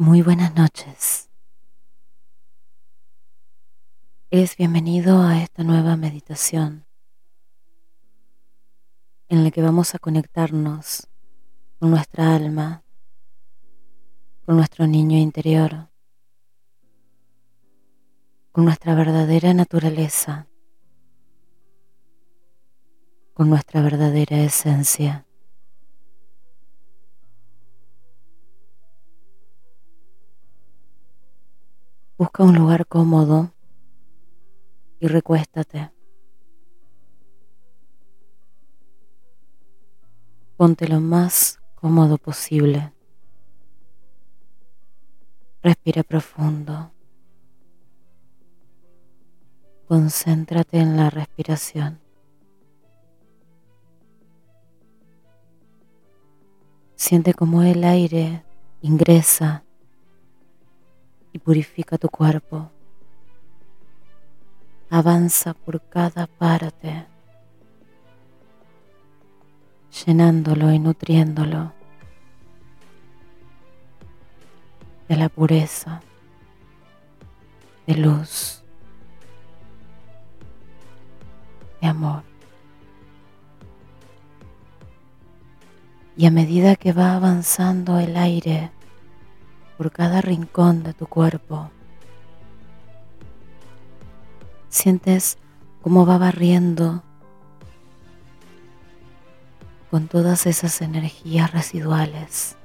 Muy buenas noches. Eres bienvenido a esta nueva meditación en la que vamos a conectarnos con nuestra alma, con nuestro niño interior, con nuestra verdadera naturaleza, con nuestra verdadera esencia. Busca un lugar cómodo y recuéstate. Ponte lo más cómodo posible. Respira profundo. Concéntrate en la respiración. Siente como el aire ingresa y purifica tu cuerpo. Avanza por cada parte, llenándolo y nutriéndolo de la pureza, de luz, de amor. Y a medida que va avanzando el aire, por cada rincón de tu cuerpo. Sientes cómo va barriendo con todas esas energías residuales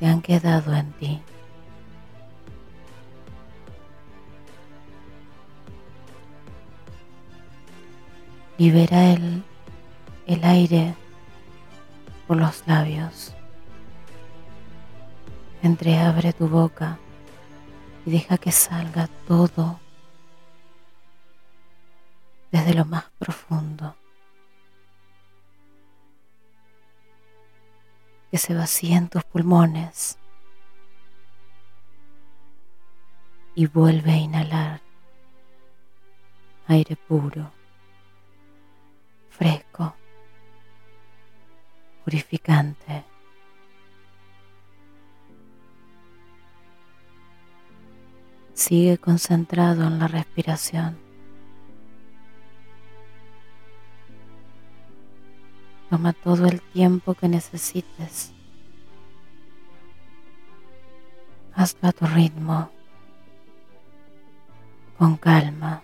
que han quedado en ti. Libera el, el aire por los labios. Entreabre tu boca y deja que salga todo desde lo más profundo. Que se vacíen tus pulmones y vuelve a inhalar aire puro, fresco, purificante. Sigue concentrado en la respiración. Toma todo el tiempo que necesites. Hazlo a tu ritmo, con calma.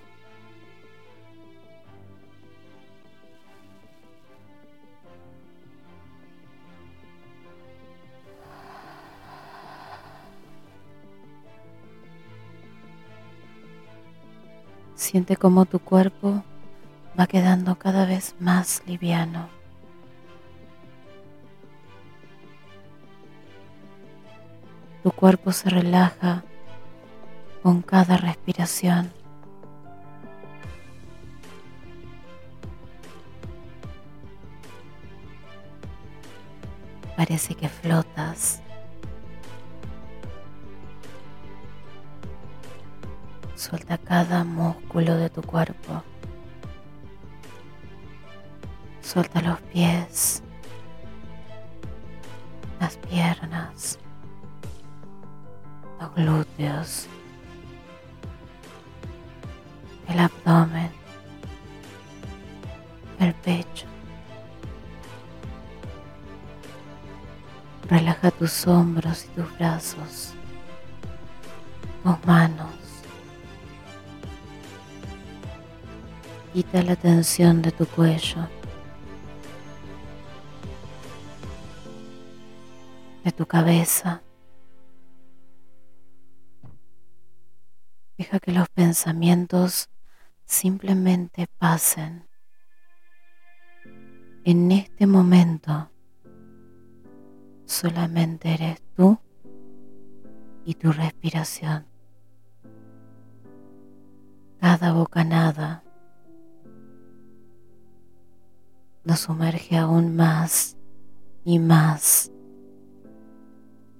Siente como tu cuerpo va quedando cada vez más liviano. Tu cuerpo se relaja con cada respiración. Parece que flotas. Suelta cada músculo de tu cuerpo. Suelta los pies, las piernas, los glúteos, el abdomen, el pecho. Relaja tus hombros y tus brazos, tus manos. Quita la tensión de tu cuello, de tu cabeza. Deja que los pensamientos simplemente pasen. En este momento solamente eres tú y tu respiración. Cada bocanada nos sumerge aún más y más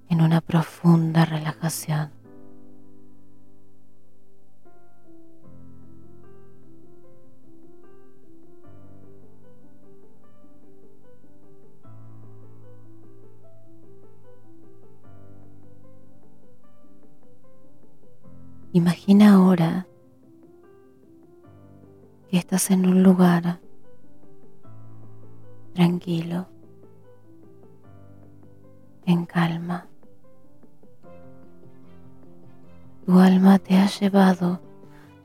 en una profunda relajación. Imagina ahora que estás en un lugar tranquilo, en calma. Tu alma te ha llevado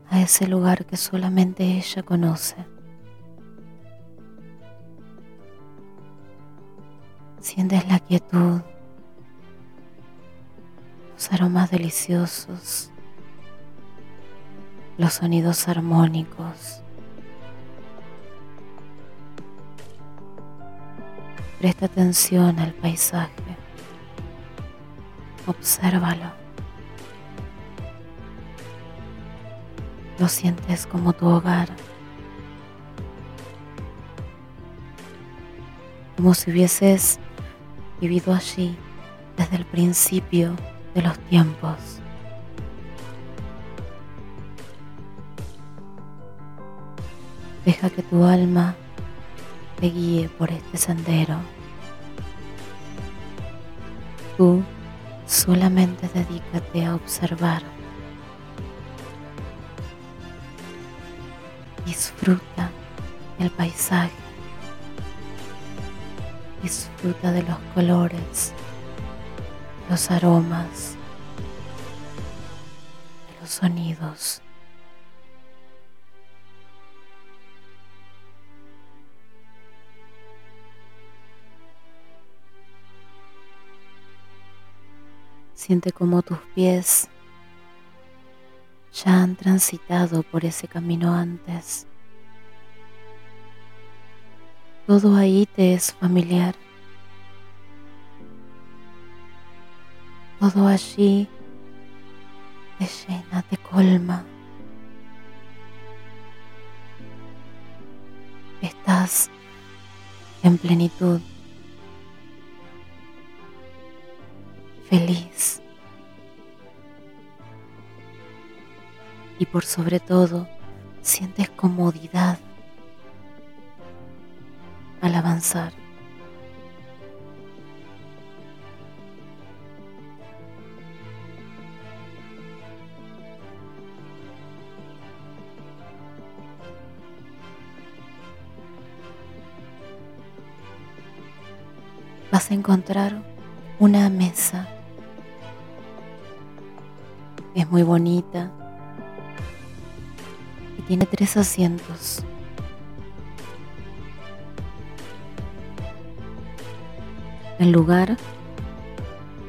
a ese lugar que solamente ella conoce. Sientes la quietud, los aromas deliciosos, los sonidos armónicos. Presta atención al paisaje. Obsérvalo. Lo sientes como tu hogar. Como si hubieses vivido allí desde el principio de los tiempos. Deja que tu alma te guíe por este sendero. Tú solamente dedícate a observar. Disfruta el paisaje. Disfruta de los colores, los aromas, los sonidos. Siente como tus pies ya han transitado por ese camino antes. Todo ahí te es familiar. Todo allí te llena, te colma. Estás en plenitud. Feliz. Y por sobre todo, sientes comodidad al avanzar. Vas a encontrar una mesa es muy bonita y tiene tres asientos. El lugar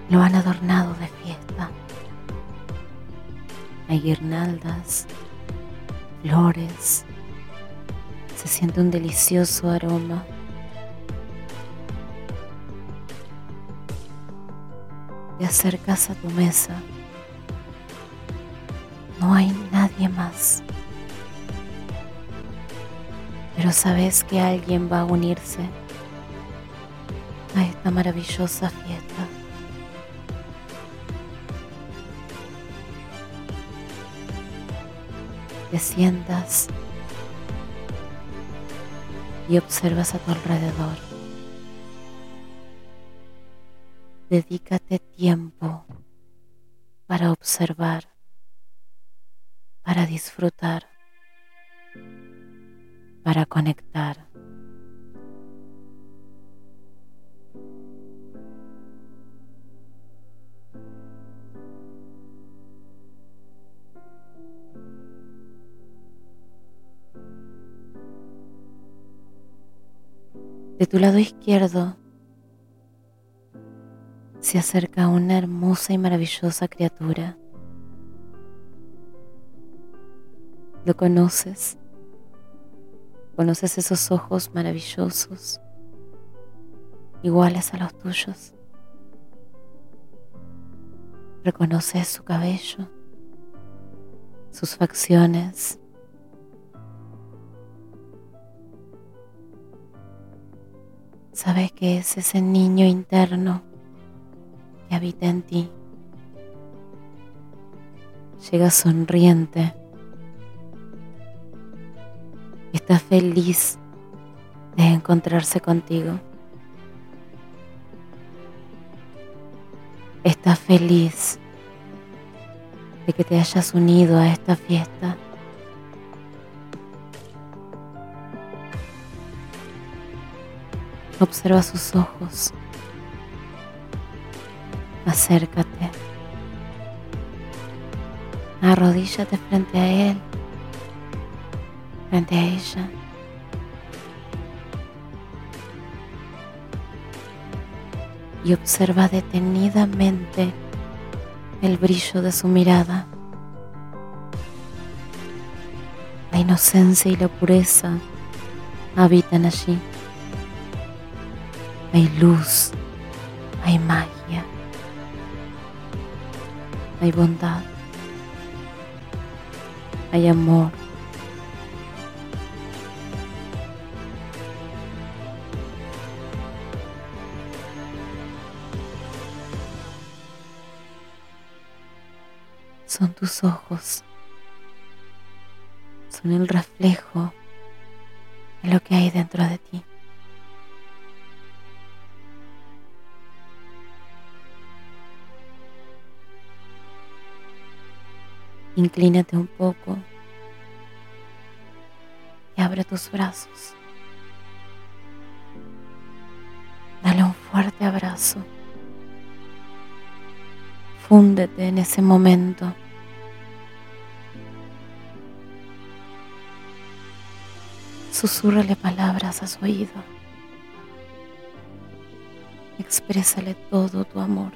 lo han adornado de fiesta. Hay guirnaldas, flores, se siente un delicioso aroma. Te acercas a tu mesa Sabes que alguien va a unirse a esta maravillosa fiesta. Te sientas y observas a tu alrededor. Dedícate tiempo para observar para disfrutar, para conectar. De tu lado izquierdo se acerca una hermosa y maravillosa criatura Lo conoces. Conoces esos ojos maravillosos, iguales a los tuyos. Reconoces su cabello, sus facciones. Sabes que es ese niño interno que habita en ti. Llega sonriente está feliz de encontrarse contigo. Está feliz de que te hayas unido a esta fiesta. Observa sus ojos. Acércate. Arrodíllate frente a él, frente a ella. Y observa detenidamente el brillo de su mirada. La inocencia y la pureza habitan allí. Hay luz, hay magia, hay bondad, hay amor. Son tus ojos, son el reflejo de lo que hay dentro de ti. Inclínate un poco y abre tus brazos. Dale un fuerte abrazo. Fúndete en ese momento. Susúrrale palabras a su oído. Exprésale todo tu amor.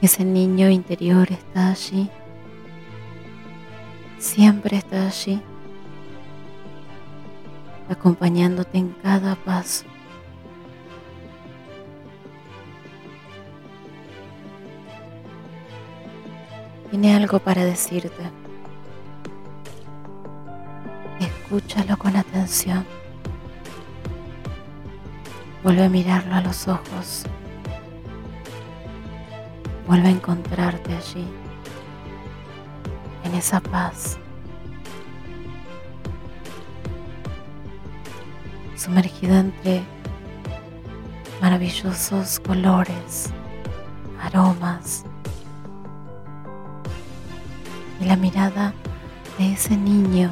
Ese niño interior está allí. Siempre está allí. Acompañándote en cada paso. Tiene algo para decirte. Escúchalo con atención. Vuelve a mirarlo a los ojos. Vuelve a encontrarte allí, en esa paz, sumergido entre maravillosos colores, aromas y la mirada de ese niño,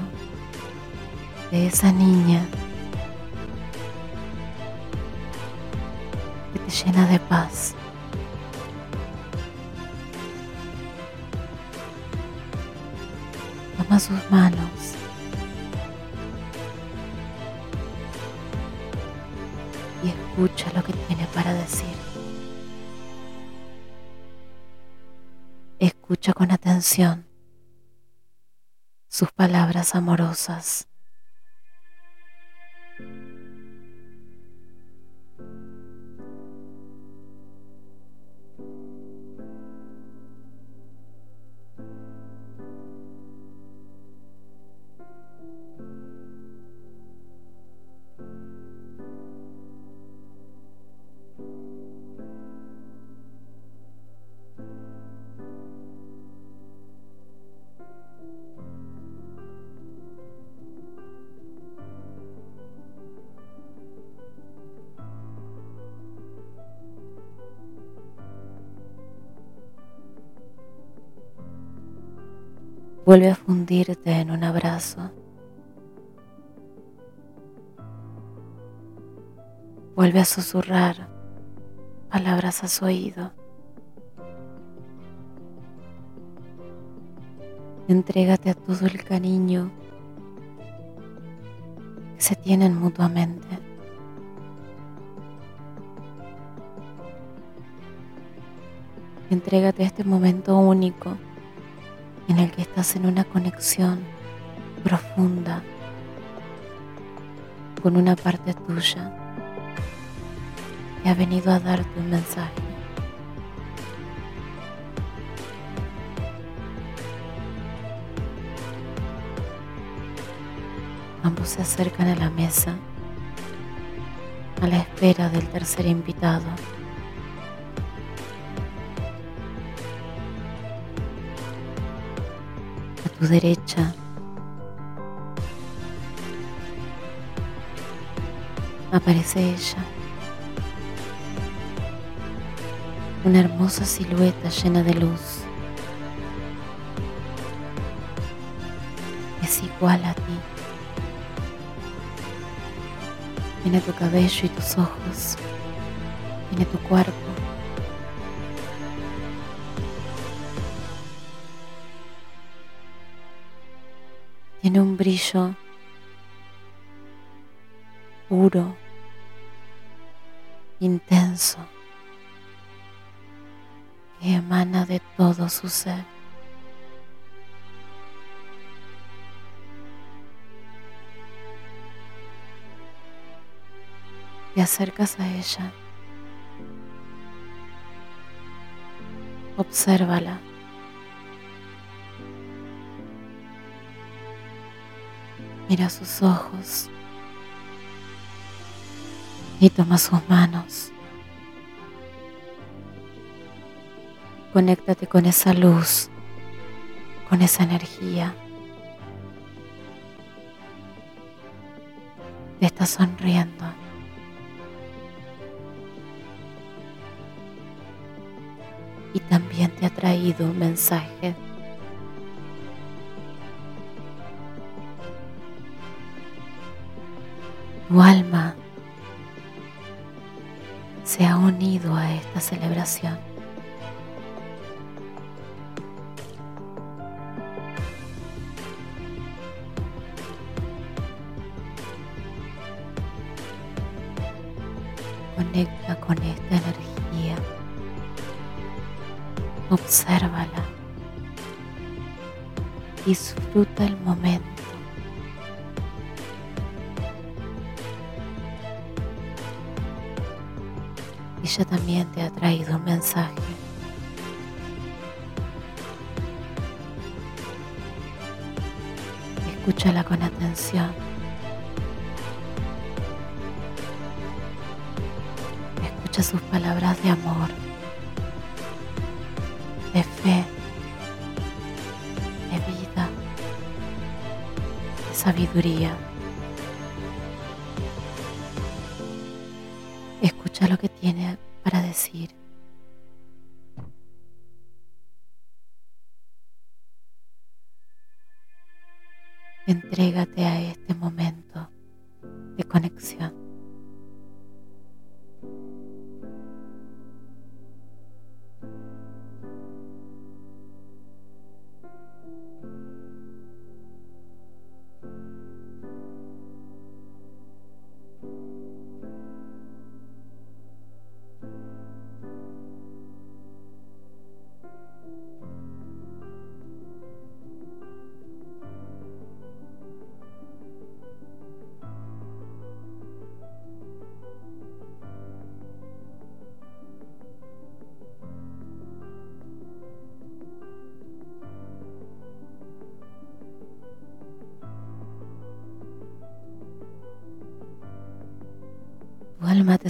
de esa niña que te llena de paz. Sus manos. Y escucha lo que tiene para decir. Escucha con atención sus palabras amorosas. Vuelve a fundirte en un abrazo. Vuelve a susurrar palabras a su oído. Entrégate a todo el cariño que se tienen mutuamente. Entrégate a este momento único en el que estás en una conexión profunda con una parte tuya que ha venido a darte un mensaje. Ambos se acercan a la mesa a la espera del tercer invitado. Tu derecha aparece ella, una hermosa silueta llena de luz. Es igual a ti. Tiene tu cabello y tus ojos. Tiene tu cuerpo. Tiene un brillo puro, intenso, que emana de todo su ser. Te acercas a ella. Obsérvala. Mira sus ojos y toma sus manos. Conéctate con esa luz, con esa energía. Te está sonriendo. Y también te ha traído un mensaje. Tu alma se ha unido a esta celebración. Conecta con esta energía. Obsérvala. Disfruta el momento. También te ha traído un mensaje. Escúchala con atención. Escucha sus palabras de amor, de fe, de vida, de sabiduría. Escucha lo que Entrégate a este momento de conexión.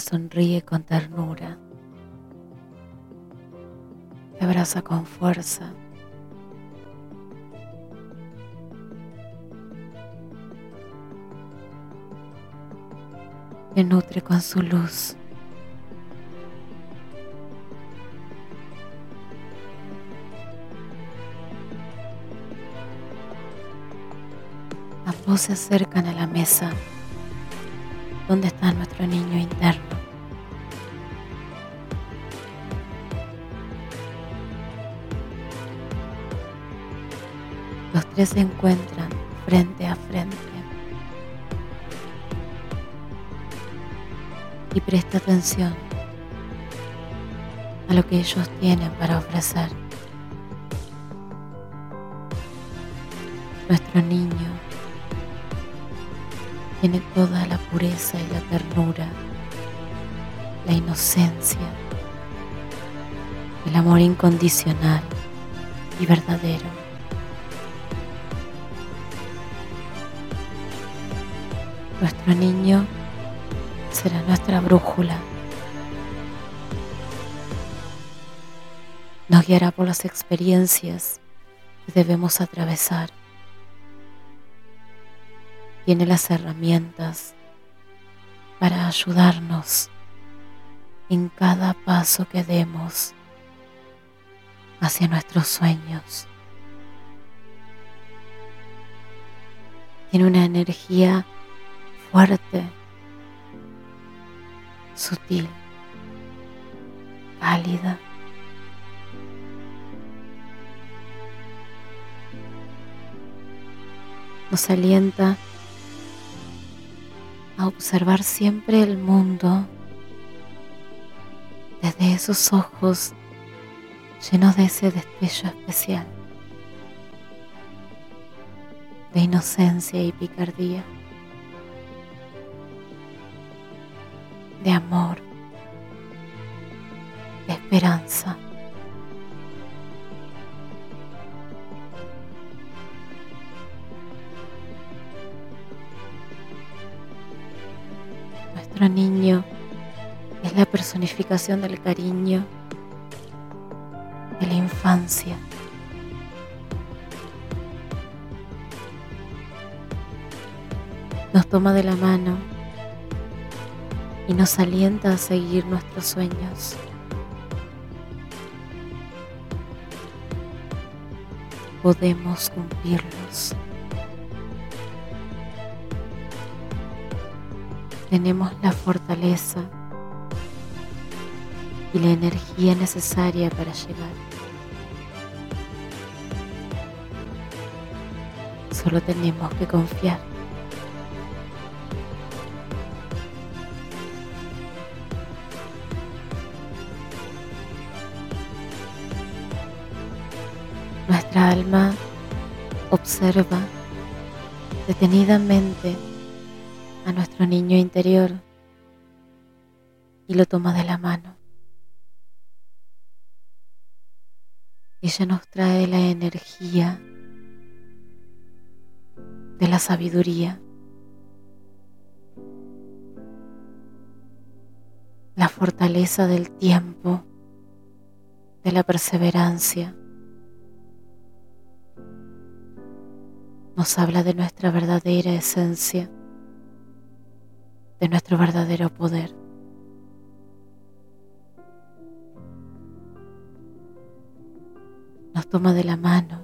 Sonríe con ternura, te abraza con fuerza. Te nutre con su luz. Ambos se acercan a la mesa ¿Dónde está nuestro niño interno? Los tres se encuentran frente a frente. Y presta atención a lo que ellos tienen para ofrecer. Nuestro niño pureza y la ternura, la inocencia, el amor incondicional y verdadero. Nuestro niño será nuestra brújula. Nos guiará por las experiencias que debemos atravesar tiene las herramientas para ayudarnos en cada paso que demos hacia nuestros sueños. Tiene una energía fuerte, sutil, cálida. Nos alienta a observar siempre el mundo desde esos ojos llenos de ese destello especial de inocencia y picardía, de amor, de esperanza. Nuestro niño es la personificación del cariño, de la infancia. Nos toma de la mano y nos alienta a seguir nuestros sueños. Podemos cumplirlos. Tenemos la fortaleza y la energía necesaria para llegar. Solo tenemos que confiar. Nuestra alma observa detenidamente a nuestro niño interior y lo toma de la mano. Ella nos trae la energía de la sabiduría, la fortaleza del tiempo, de la perseverancia. Nos habla de nuestra verdadera esencia, de nuestro verdadero poder. nos toma de la mano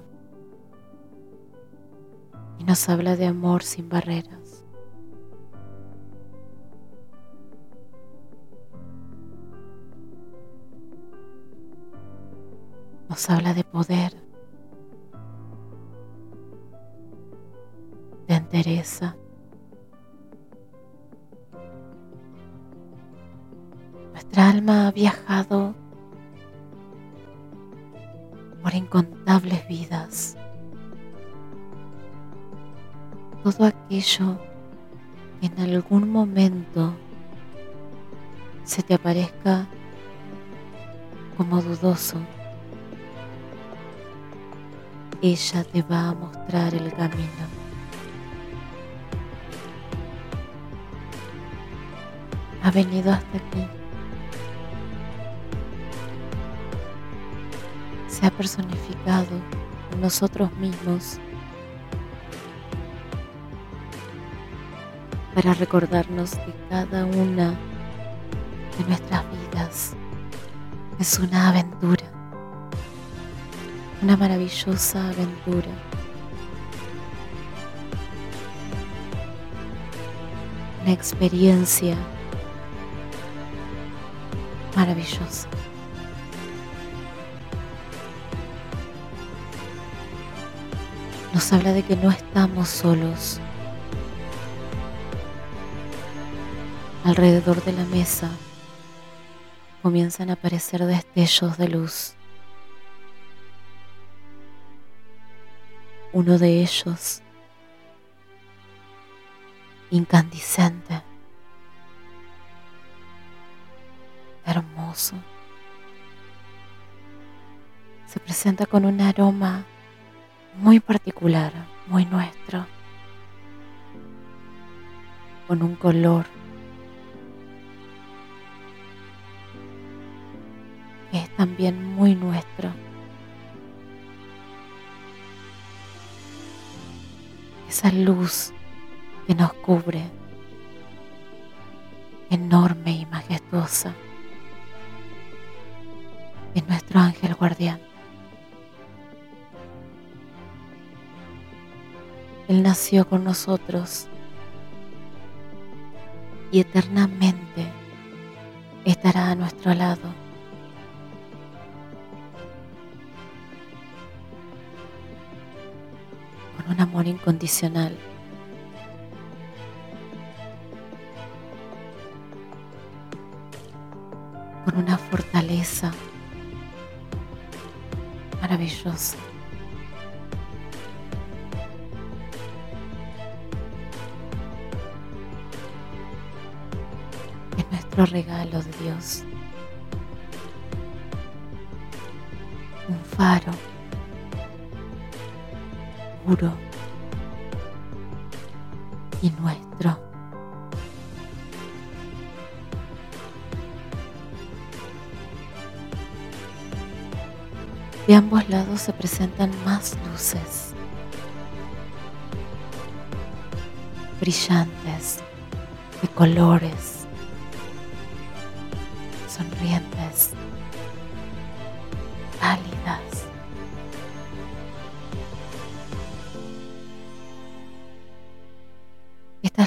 y nos habla de amor sin barreras. Nos habla de poder, de entereza. Nuestra alma ha viajado por incontables vidas. Todo aquello que en algún momento se te aparezca como dudoso, ella te va a mostrar el camino. Ha venido hasta aquí ha personificado en nosotros mismos para recordarnos que cada una de nuestras vidas es una aventura, una maravillosa aventura. Una experiencia maravillosa. Nos habla de que no estamos solos. Alrededor de la mesa comienzan a aparecer destellos de luz. Uno de ellos, incandescente, hermoso, se presenta con un aroma muy particular, muy nuestro, con un color que es también muy nuestro. Esa luz que nos cubre, enorme y majestuosa. Es nuestro ángel guardián. Él nació con nosotros y eternamente estará a nuestro lado. Con un amor incondicional. Con una fortaleza maravillosa. Regalo de Dios. Un faro puro y nuestro. De ambos lados se presentan más luces, brillantes, de colores,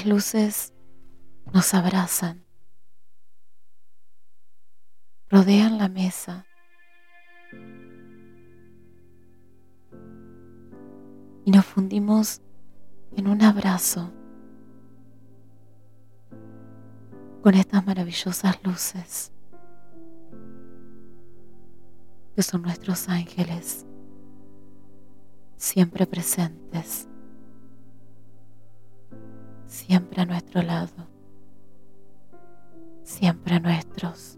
luces nos abrazan, rodean la mesa. Y nos fundimos en un abrazo con estas maravillosas luces que son nuestros ángeles, siempre presentes, siempre a nuestro lado, siempre nuestros.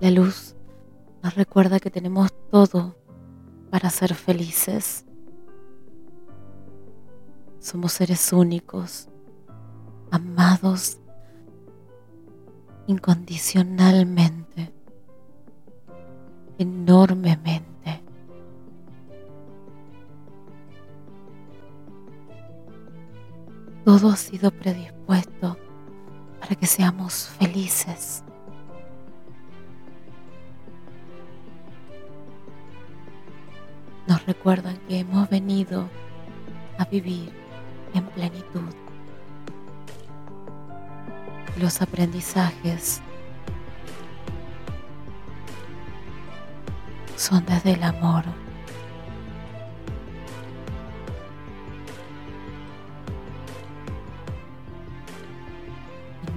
La luz nos recuerda que tenemos todo para ser felices. Somos seres únicos amados incondicionalmente, enormemente. Todo ha sido predispuesto para que seamos felices. Nos recuerdan que hemos venido a vivir en plenitud los aprendizajes son desde el amor.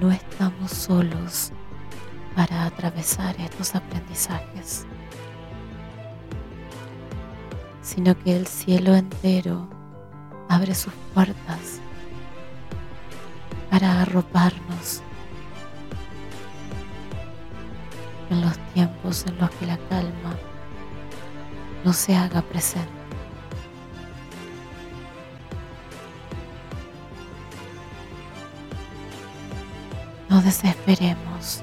No estamos solos para atravesar estos aprendizajes, sino que el cielo entero abre sus puertas para arroparnos en los tiempos en los que la calma no se haga presente. No desesperemos.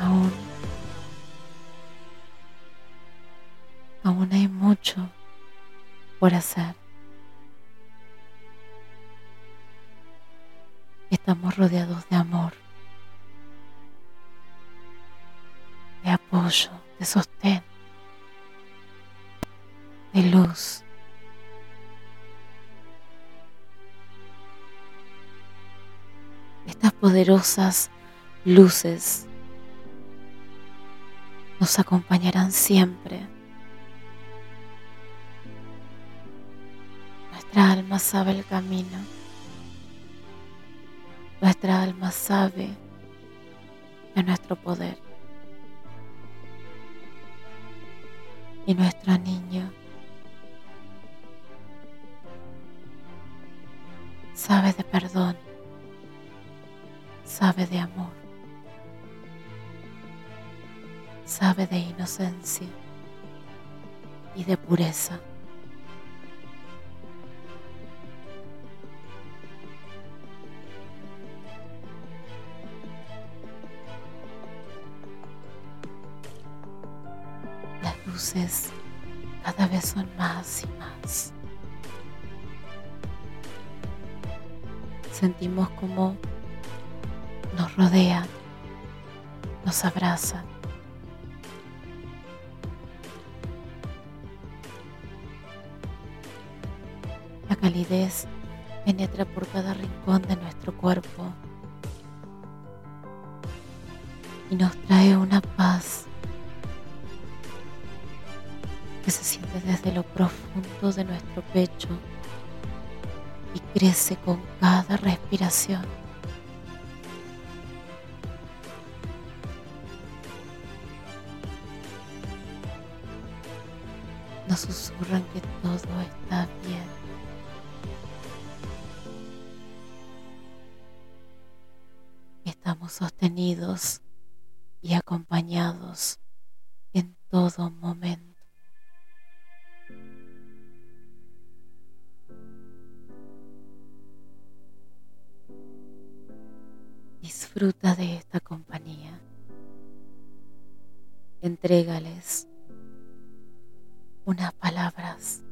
Aún, aún hay mucho por hacer. Estamos rodeados de amor. Apoyo, de sostén, de luz. Estas poderosas luces nos acompañarán siempre. Nuestra alma sabe el camino. Nuestra alma sabe de nuestro poder. Y nuestro niño sabe de perdón, sabe de amor, sabe de inocencia y de pureza. Cada vez son más y más. Sentimos como nos rodean, nos abrazan. La calidez penetra por cada rincón de nuestro cuerpo y nos trae una paz lo profundo de nuestro pecho y crece con cada respiración. Nos susurran que todo está bien. Estamos sostenidos y acompañados en todo momento. Disfruta de esta compañía. Entrégales unas palabras.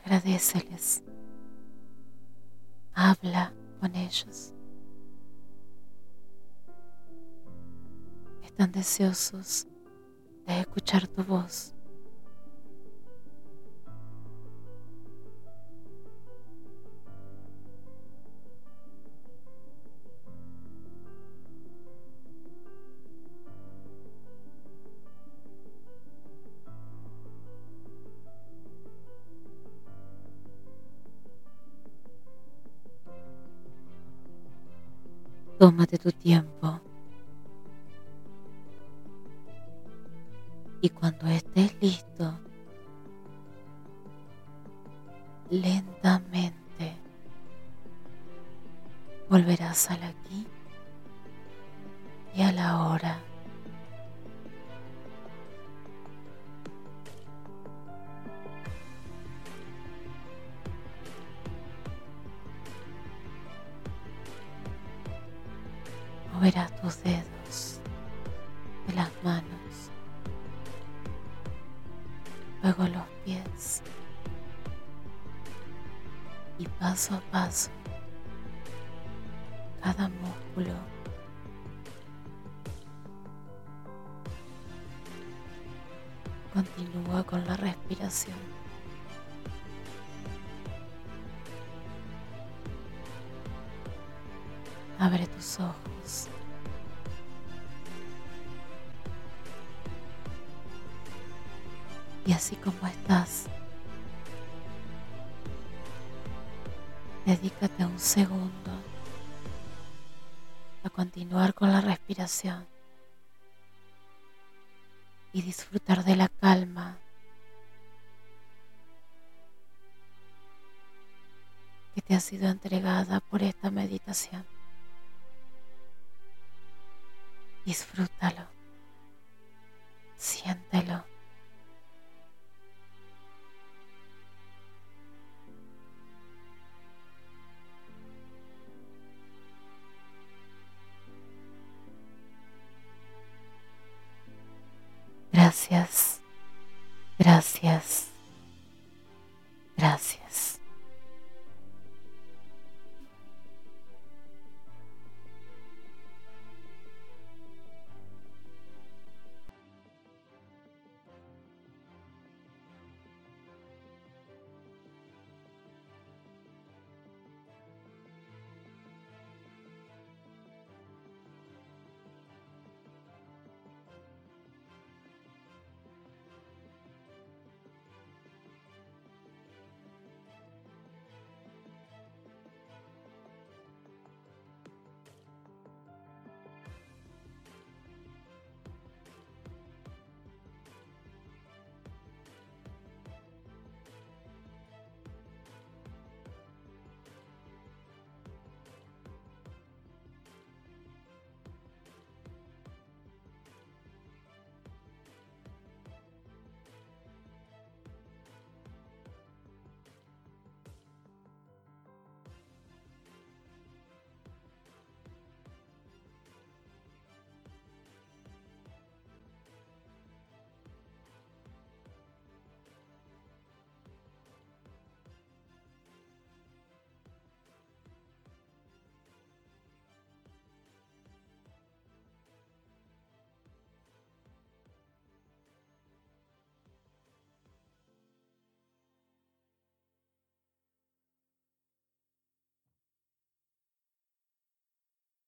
Agradeceles. Habla con ellos. Están deseosos de escuchar tu voz. Tómate tu tiempo. Y cuando estés listo, lentamente volverás al aquí y a la hora. Moverás tus dedos de las manos, luego los pies. Y paso a paso cada músculo. Continúa con la respiración. Tus ojos. Y así como estás, dedícate un segundo a continuar con la respiración y disfrutar de la calma que te ha sido entregada por esta meditación. Disfrútalo, siéntelo. Gracias, gracias, gracias.